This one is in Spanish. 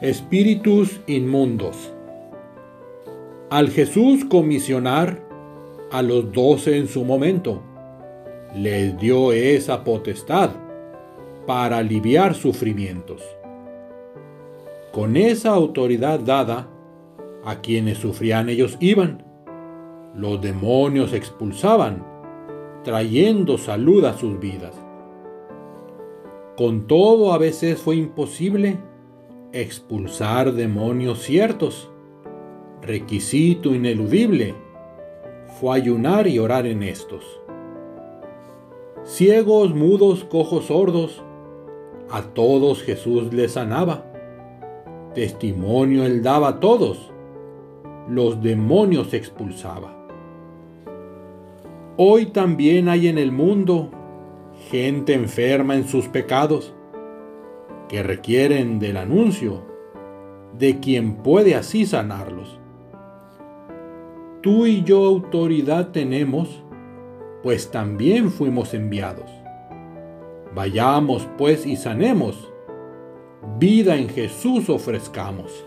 Espíritus inmundos. Al Jesús comisionar a los doce en su momento, les dio esa potestad para aliviar sufrimientos. Con esa autoridad dada, a quienes sufrían ellos iban. Los demonios expulsaban, trayendo salud a sus vidas. Con todo a veces fue imposible expulsar demonios ciertos. Requisito ineludible fue ayunar y orar en estos. Ciegos, mudos, cojos, sordos, a todos Jesús les sanaba. Testimonio él daba a todos, los demonios expulsaba. Hoy también hay en el mundo gente enferma en sus pecados que requieren del anuncio de quien puede así sanarlos. Tú y yo autoridad tenemos, pues también fuimos enviados. Vayamos pues y sanemos, vida en Jesús ofrezcamos.